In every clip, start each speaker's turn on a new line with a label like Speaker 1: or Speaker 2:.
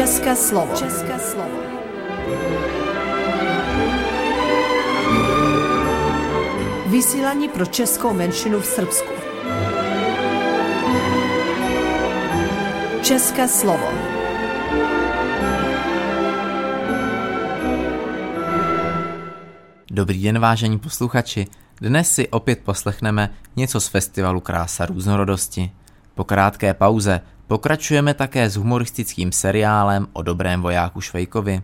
Speaker 1: České slovo. České slovo. Vysílání pro českou menšinu v Srbsku. České slovo.
Speaker 2: Dobrý den, vážení posluchači. Dnes si opět poslechneme něco z festivalu Krása různorodosti. Po krátké pauze pokračujeme také s humoristickým seriálem o dobrém vojáku Švejkovi.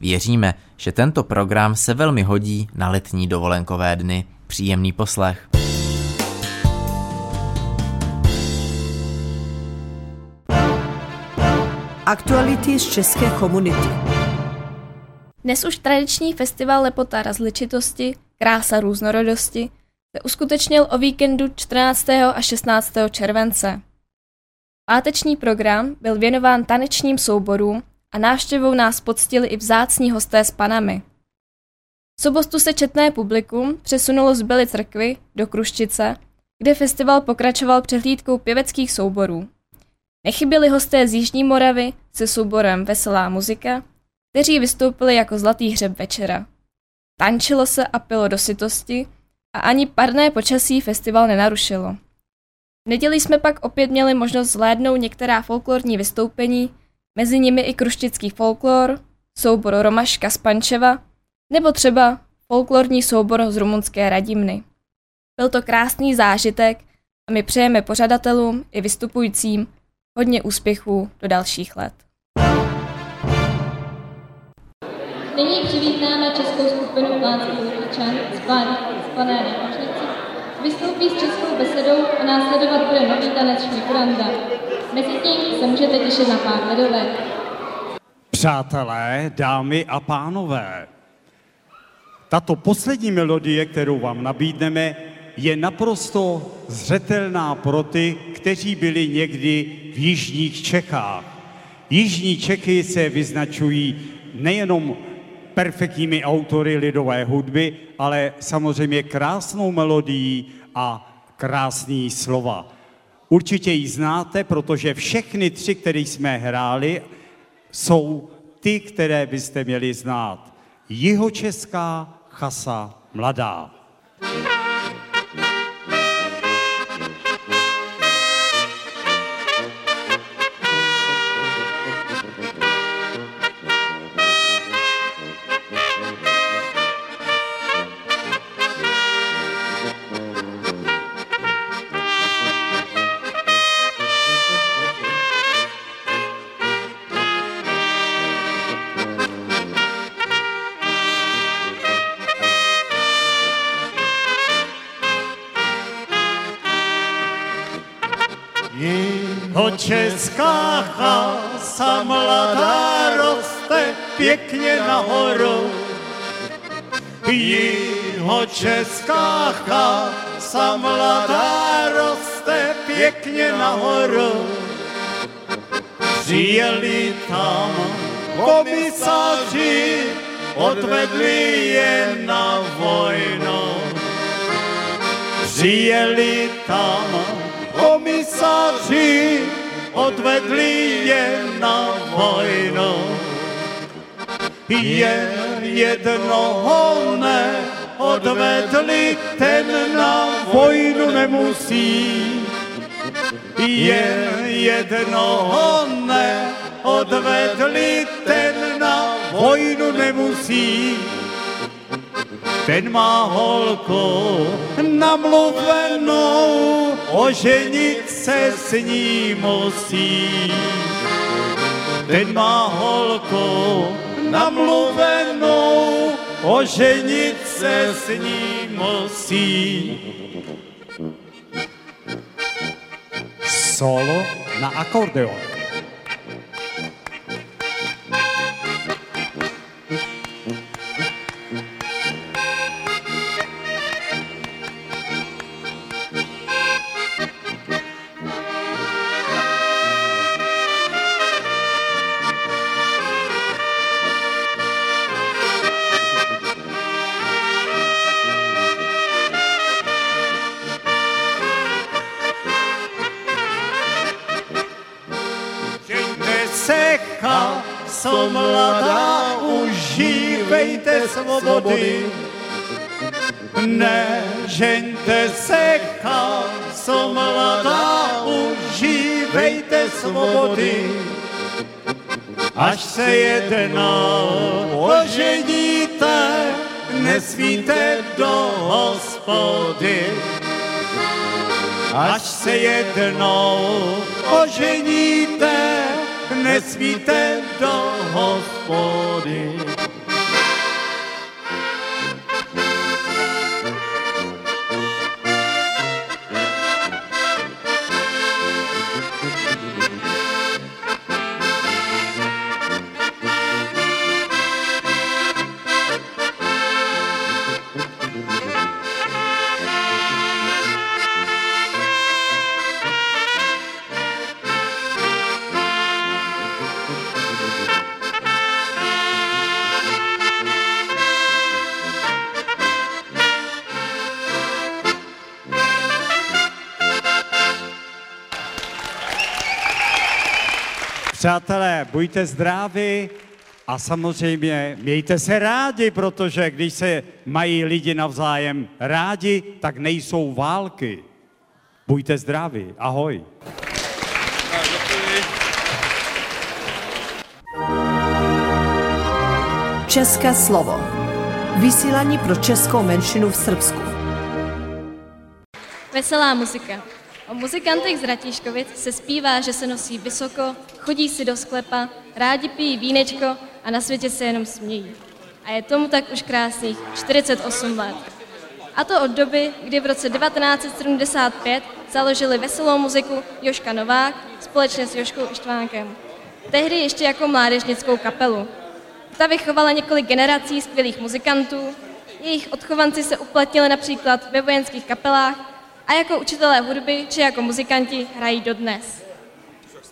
Speaker 2: Věříme, že tento program se velmi hodí na letní dovolenkové dny. Příjemný poslech.
Speaker 1: Aktuality z české komunity.
Speaker 3: Dnes už tradiční festival Lepota rozličitosti, krása různorodosti se uskutečnil o víkendu 14. a 16. července. Páteční program byl věnován tanečním souborům a návštěvou nás poctili i vzácní hosté s panami. V sobotu se četné publikum přesunulo z Byly crkvy do Kruščice, kde festival pokračoval přehlídkou pěveckých souborů. Nechyběli hosté z Jižní Moravy se souborem Veselá muzika, kteří vystoupili jako zlatý hřeb večera. Tančilo se a pilo do sytosti a ani parné počasí festival nenarušilo. Neděli jsme pak opět měli možnost zhlédnout některá folklorní vystoupení, mezi nimi i kruštický folklor, soubor Romaška z Pančeva, nebo třeba folklorní soubor z rumunské Radimny. Byl to krásný zážitek a my přejeme pořadatelům i vystupujícím hodně úspěchů do dalších let.
Speaker 4: Nyní přivítáme českou skupinu Lánských Hrdčan z Plané Nemožnici. Vystoupí s českou besedou a následovat bude nový tanec Šmikuranda. Mezitím se můžete těšit na pár ledovek.
Speaker 5: Přátelé, dámy a pánové, tato poslední melodie, kterou vám nabídneme, je naprosto zřetelná pro ty, kteří byli někdy v jižních Čechách. Jižní Čechy se vyznačují nejenom perfektními autory lidové hudby, ale samozřejmě krásnou melodií a krásný slova. Určitě ji znáte, protože všechny tři, které jsme hráli, jsou ty, které byste měli znát. Jihočeská chasa mladá. Jeho česká chasa mladá roste pěkně nahoru. Jeho česká chasa mladá roste pěkně nahoru. Přijeli tam komisaři, odvedli je na vojnu. Přijeli tam odvedli je na vojnu. Jen jednoho ne odvedli, ten na vojnu nemusí. Jen jednoho ne odvedli, ten na vojnu nemusí. Ten má holku namluvenou, oženit se s ní musí. Ten má holku namluvenou, oženit se s ní musí. Solo na akordeon. Svobody. Nežeňte se, co mladá, užívejte svobody. Až se jednou oženíte, nesmíte do hospody. Až se jednou oženíte, nesmíte do hospody. Přátelé, buďte zdraví a samozřejmě mějte se rádi, protože když se mají lidi navzájem rádi, tak nejsou války. Buďte zdraví. Ahoj.
Speaker 1: České slovo. Vysílání pro českou menšinu v Srbsku.
Speaker 3: Veselá muzika. O muzikantech z Ratíškovic se zpívá, že se nosí vysoko, chodí si do sklepa, rádi pijí vínečko a na světě se jenom smějí. A je tomu tak už krásných 48 let. A to od doby, kdy v roce 1975 založili veselou muziku Joška Novák společně s Joškou Ištvánkem. Tehdy ještě jako mládežnickou kapelu. Ta vychovala několik generací skvělých muzikantů, jejich odchovanci se uplatnili například ve vojenských kapelách a jako učitelé hudby či jako muzikanti hrají dodnes.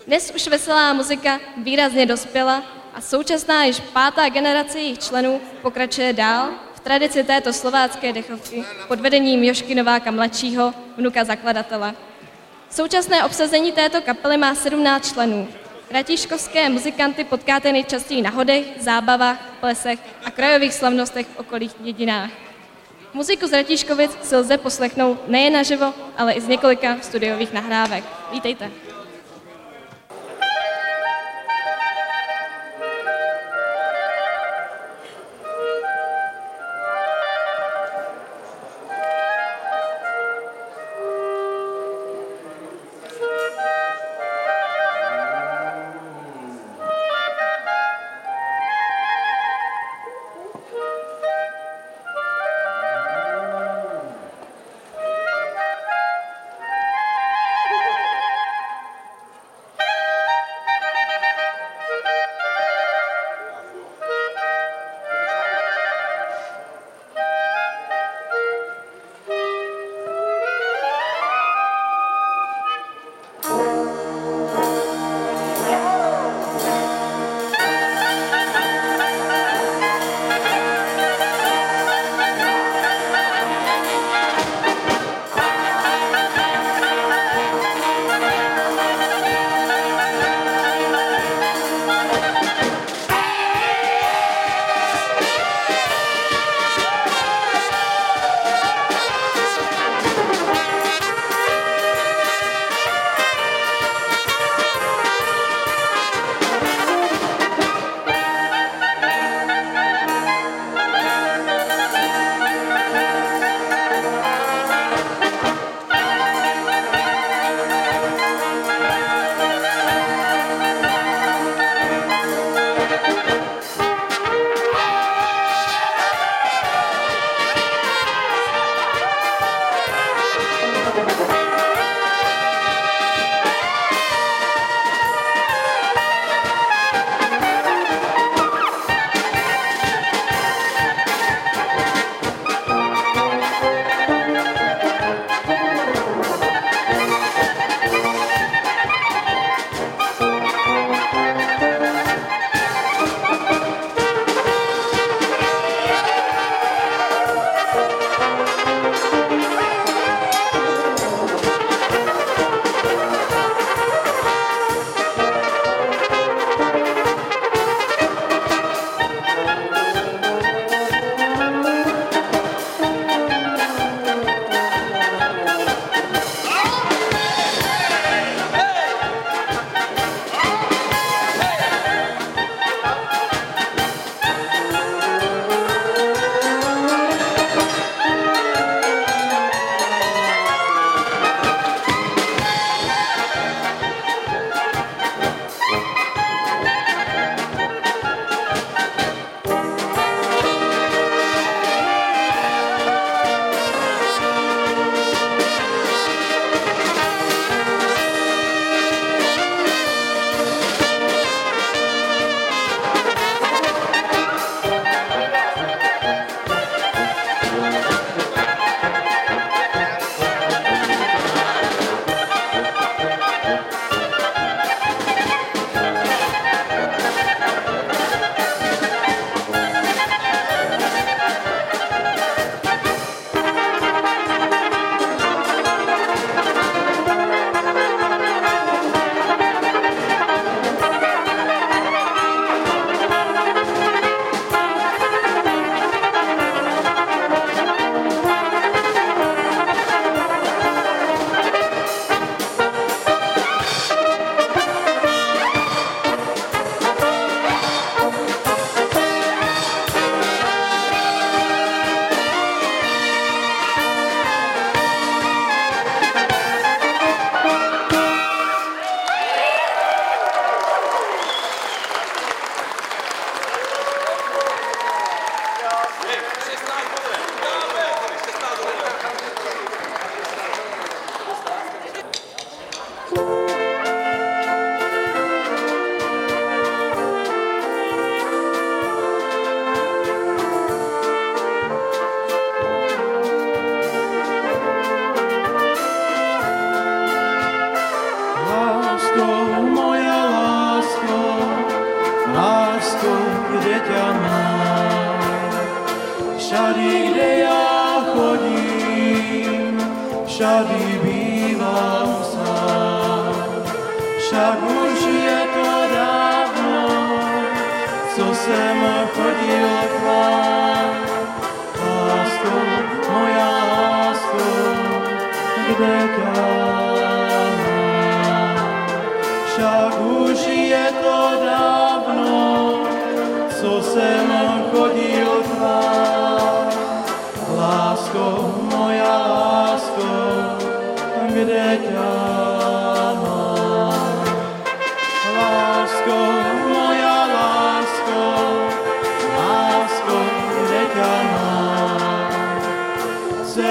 Speaker 3: Dnes už veselá muzika výrazně dospěla a současná již pátá generace jejich členů pokračuje dál v tradici této slovácké dechovky pod vedením Jošky Nováka mladšího, vnuka zakladatele. Současné obsazení této kapely má 17 členů. Ratiškovské muzikanty potkáte nejčastěji na hodech, zábavách, plesech a krajových slavnostech v okolích dědinách. Muziku z Ratíškovic si lze poslechnout nejen naživo, ale i z několika studiových nahrávek. Vítejte.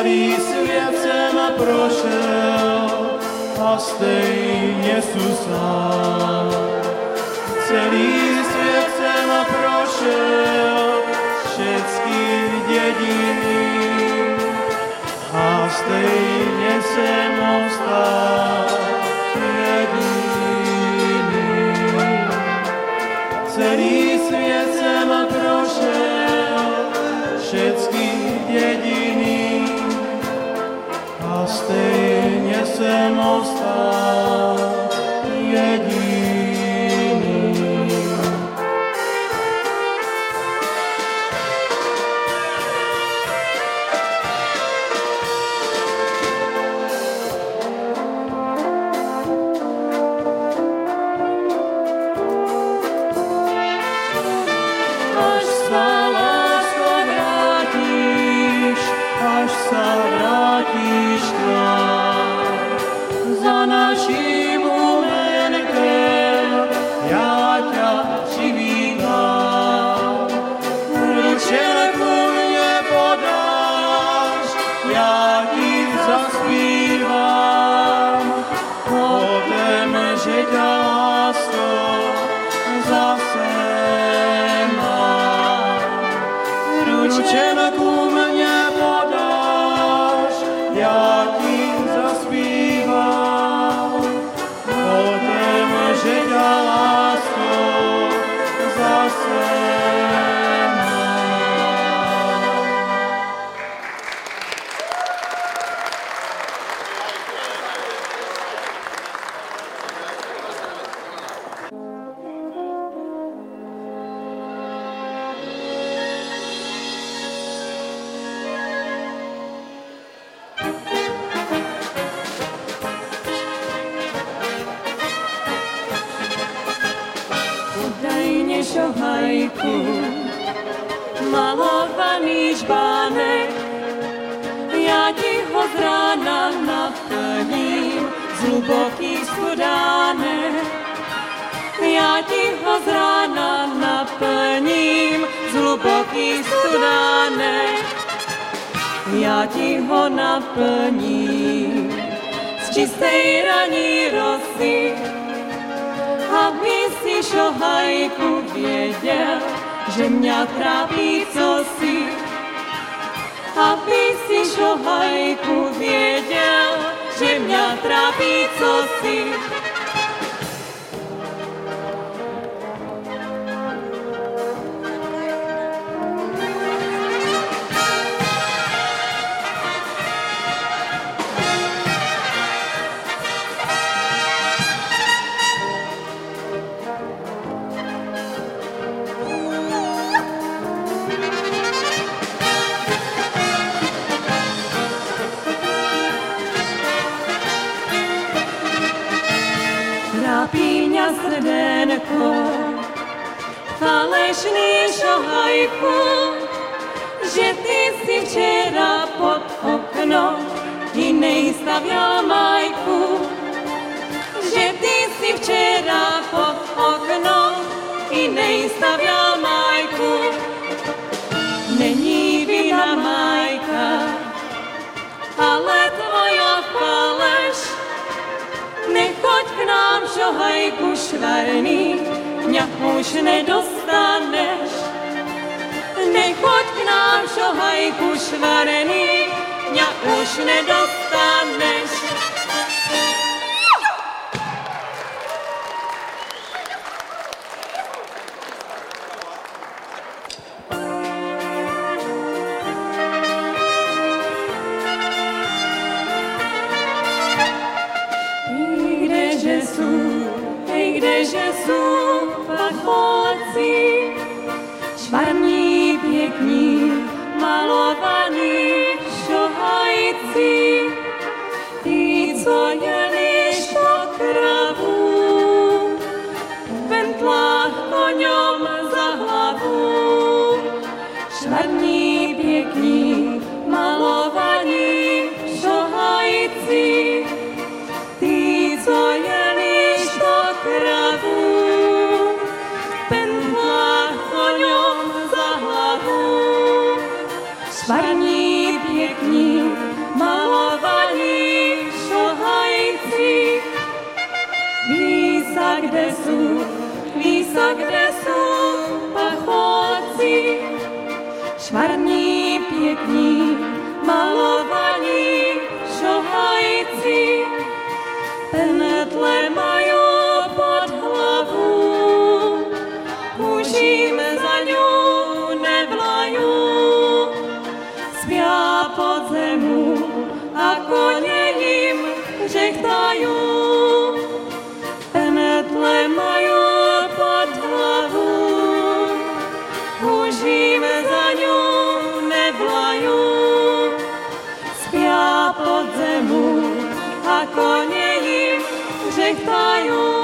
Speaker 6: Celý svět jsem prošel a stejně sú sám. Celý svět jsem prošel, všetky dědiny a stejně jsem ostal stejně jsem
Speaker 7: mě trápí, co si. Aby si šohajku věděl, že mě trápí, co si. Falešný šohajku, že ty si včera pod okno jinej stavěl majku. Že ty si včera pod okno jinej stavěl majku. Není vina majka, ale tvoja faleš. Nechoď k nám, šohajku švarný, mě už nedostaneš. Nechoď k nám, šohajku švarný, mě už nedostaneš. zakoněním řechtajú, penetle majú pod hlavu, užíme za ňu nevlajú, spia pod zemu a koně jim řechtajú.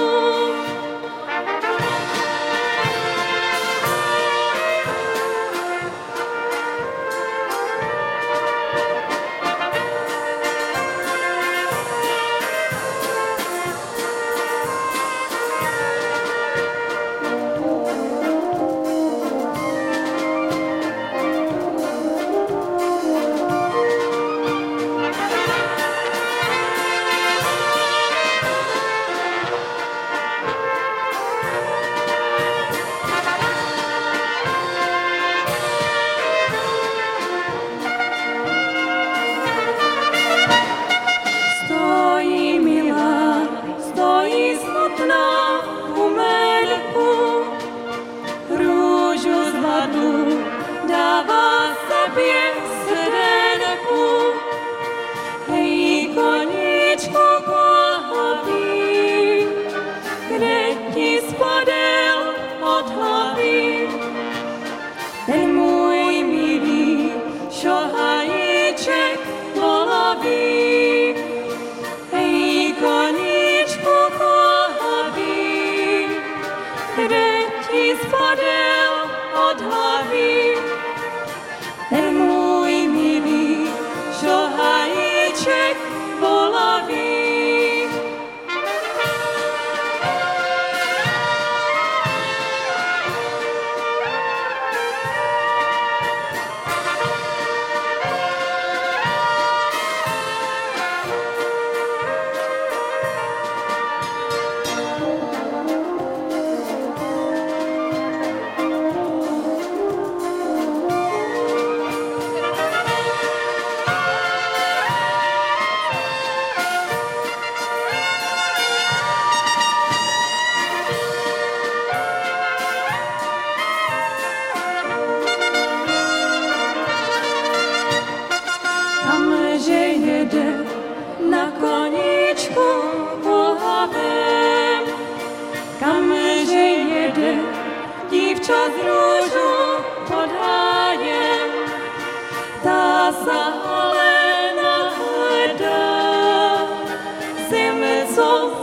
Speaker 7: sou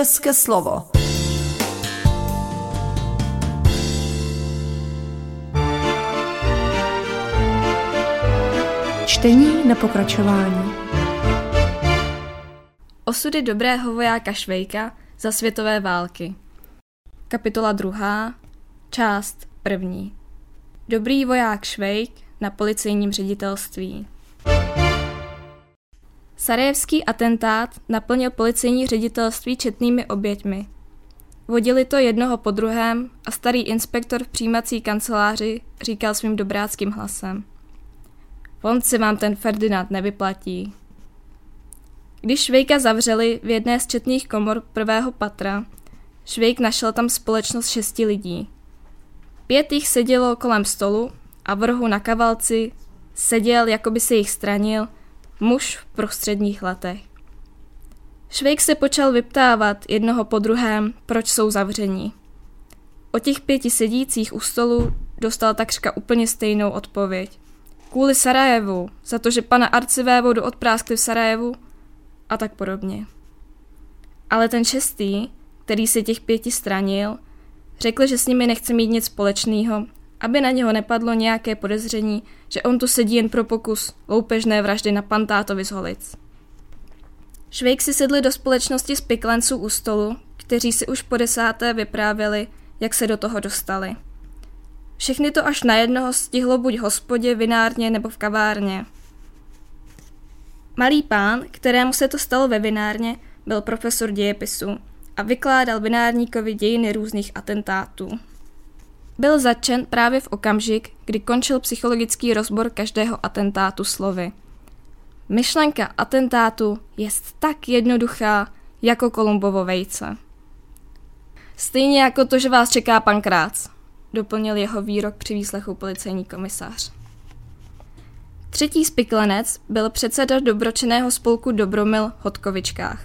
Speaker 1: České slovo. Čtení na pokračování.
Speaker 3: Osudy dobrého vojáka Švejka za světové války. Kapitola druhá, část první. Dobrý voják Švejk na policejním ředitelství. Sarajevský atentát naplnil policejní ředitelství četnými oběťmi. Vodili to jednoho po druhém a starý inspektor v přijímací kanceláři říkal svým dobráckým hlasem. On si vám ten Ferdinand nevyplatí. Když Švejka zavřeli v jedné z četných komor prvého patra, Švejk našel tam společnost šesti lidí. Pět jich sedělo kolem stolu a v rohu na kavalci seděl, jako by se jich stranil, muž v prostředních letech. Švejk se počal vyptávat jednoho po druhém, proč jsou zavření. O těch pěti sedících u stolu dostal takřka úplně stejnou odpověď. Kvůli Sarajevu, za to, že pana arcivévodu odpráskli v Sarajevu a tak podobně. Ale ten šestý, který se těch pěti stranil, řekl, že s nimi nechce mít nic společného, aby na něho nepadlo nějaké podezření, že on tu sedí jen pro pokus loupežné vraždy na pantátovi z Holic. Švejk si sedli do společnosti z piklenců u stolu, kteří si už po desáté vyprávěli, jak se do toho dostali. Všechny to až na jednoho stihlo buď hospodě, vinárně nebo v kavárně. Malý pán, kterému se to stalo ve vinárně, byl profesor dějepisu a vykládal vinárníkovi dějiny různých atentátů. Byl začen právě v okamžik, kdy končil psychologický rozbor každého atentátu slovy. Myšlenka atentátu je tak jednoduchá jako Kolumbovo vejce. Stejně jako to, že vás čeká pan Krác, doplnil jeho výrok při výslechu policejní komisář. Třetí spiklenec byl předseda dobročeného spolku Dobromil v Hodkovičkách.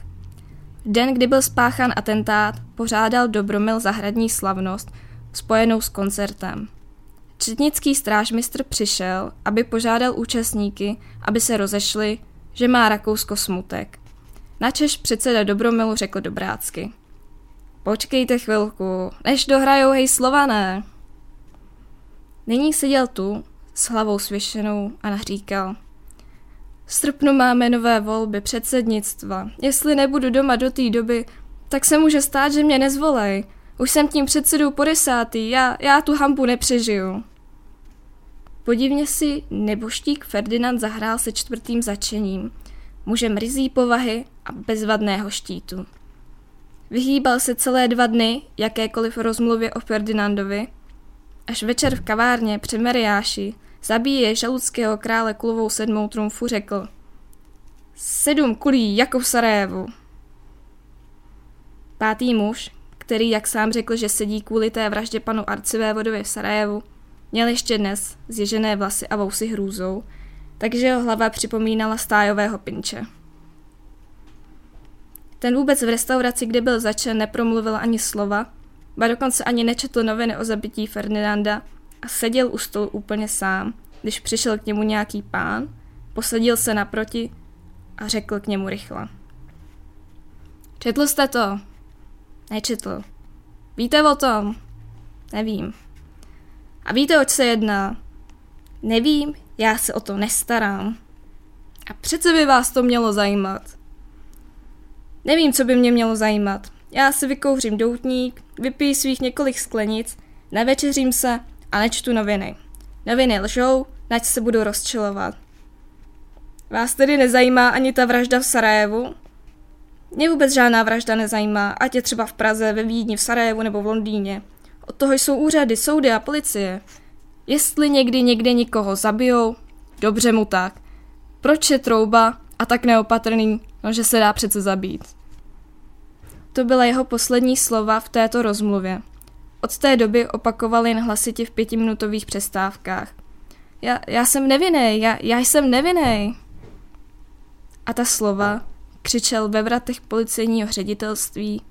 Speaker 3: Den, kdy byl spáchán atentát, pořádal Dobromil zahradní slavnost spojenou s koncertem. Četnický strážmistr přišel, aby požádal účastníky, aby se rozešli, že má Rakousko smutek. Načež předseda Dobromilu řekl dobrácky. Počkejte chvilku, než dohrajou hej slované. Nyní seděl tu, s hlavou svěšenou a naříkal. V srpnu máme nové volby předsednictva. Jestli nebudu doma do té doby, tak se může stát, že mě nezvolej. Už jsem tím předsedou po desátý, já, já tu hambu nepřežiju. Podivně si neboštík Ferdinand zahrál se čtvrtým začením, mužem rizí povahy a bezvadného štítu. Vyhýbal se celé dva dny jakékoliv rozmluvě o Ferdinandovi, až večer v kavárně při Meriáši zabíje žaludského krále kulovou sedmou trumfu řekl Sedm kulí jako v Sarajevu. Pátý muž, který, jak sám řekl, že sedí kvůli té vraždě panu arcivévodovi v Sarajevu, měl ještě dnes zježené vlasy a vousy hrůzou, takže jeho hlava připomínala stájového pinče. Ten vůbec v restauraci, kde byl začen, nepromluvil ani slova, ba dokonce ani nečetl noviny o zabití Ferdinanda a seděl u stolu úplně sám, když přišel k němu nějaký pán, posadil se naproti a řekl k němu rychle. Četl jste to? Nečetl. Víte o tom? Nevím. A víte, oč se jedná? Nevím, já se o to nestarám. A přece by vás to mělo zajímat. Nevím, co by mě mělo zajímat. Já si vykouřím doutník, vypiju svých několik sklenic, nevečeřím se a nečtu noviny. Noviny lžou, nať se budu rozčilovat. Vás tedy nezajímá ani ta vražda v Sarajevu? Mě vůbec žádná vražda nezajímá, ať je třeba v Praze, ve Vídni, v Sarajevu nebo v Londýně. Od toho jsou úřady, soudy a policie. Jestli někdy někde nikoho zabijou, dobře mu tak. Proč je trouba a tak neopatrný, no že se dá přece zabít? To byla jeho poslední slova v této rozmluvě. Od té doby opakoval jen hlasitě v pětiminutových přestávkách. Já, já jsem nevinný, já, já jsem nevinný. A ta slova křičel ve vratech policejního ředitelství.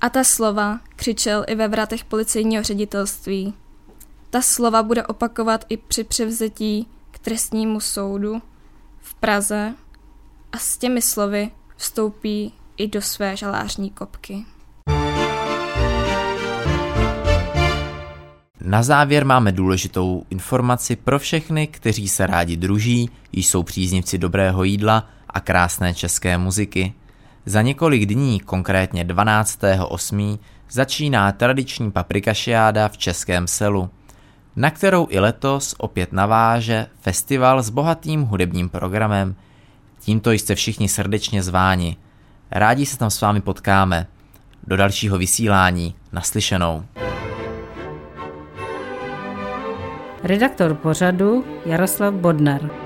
Speaker 3: A ta slova křičel i ve vratech policejního ředitelství. Ta slova bude opakovat i při převzetí k trestnímu soudu v Praze a s těmi slovy vstoupí i do své žalářní kopky.
Speaker 2: Na závěr máme důležitou informaci pro všechny, kteří se rádi druží, jsou příznivci dobrého jídla a krásné české muziky. Za několik dní, konkrétně 12.8., začíná tradiční paprikašiáda v Českém selu, na kterou i letos opět naváže festival s bohatým hudebním programem. Tímto jste všichni srdečně zváni. Rádi se tam s vámi potkáme. Do dalšího vysílání. Naslyšenou.
Speaker 8: Redaktor pořadu Jaroslav Bodnar.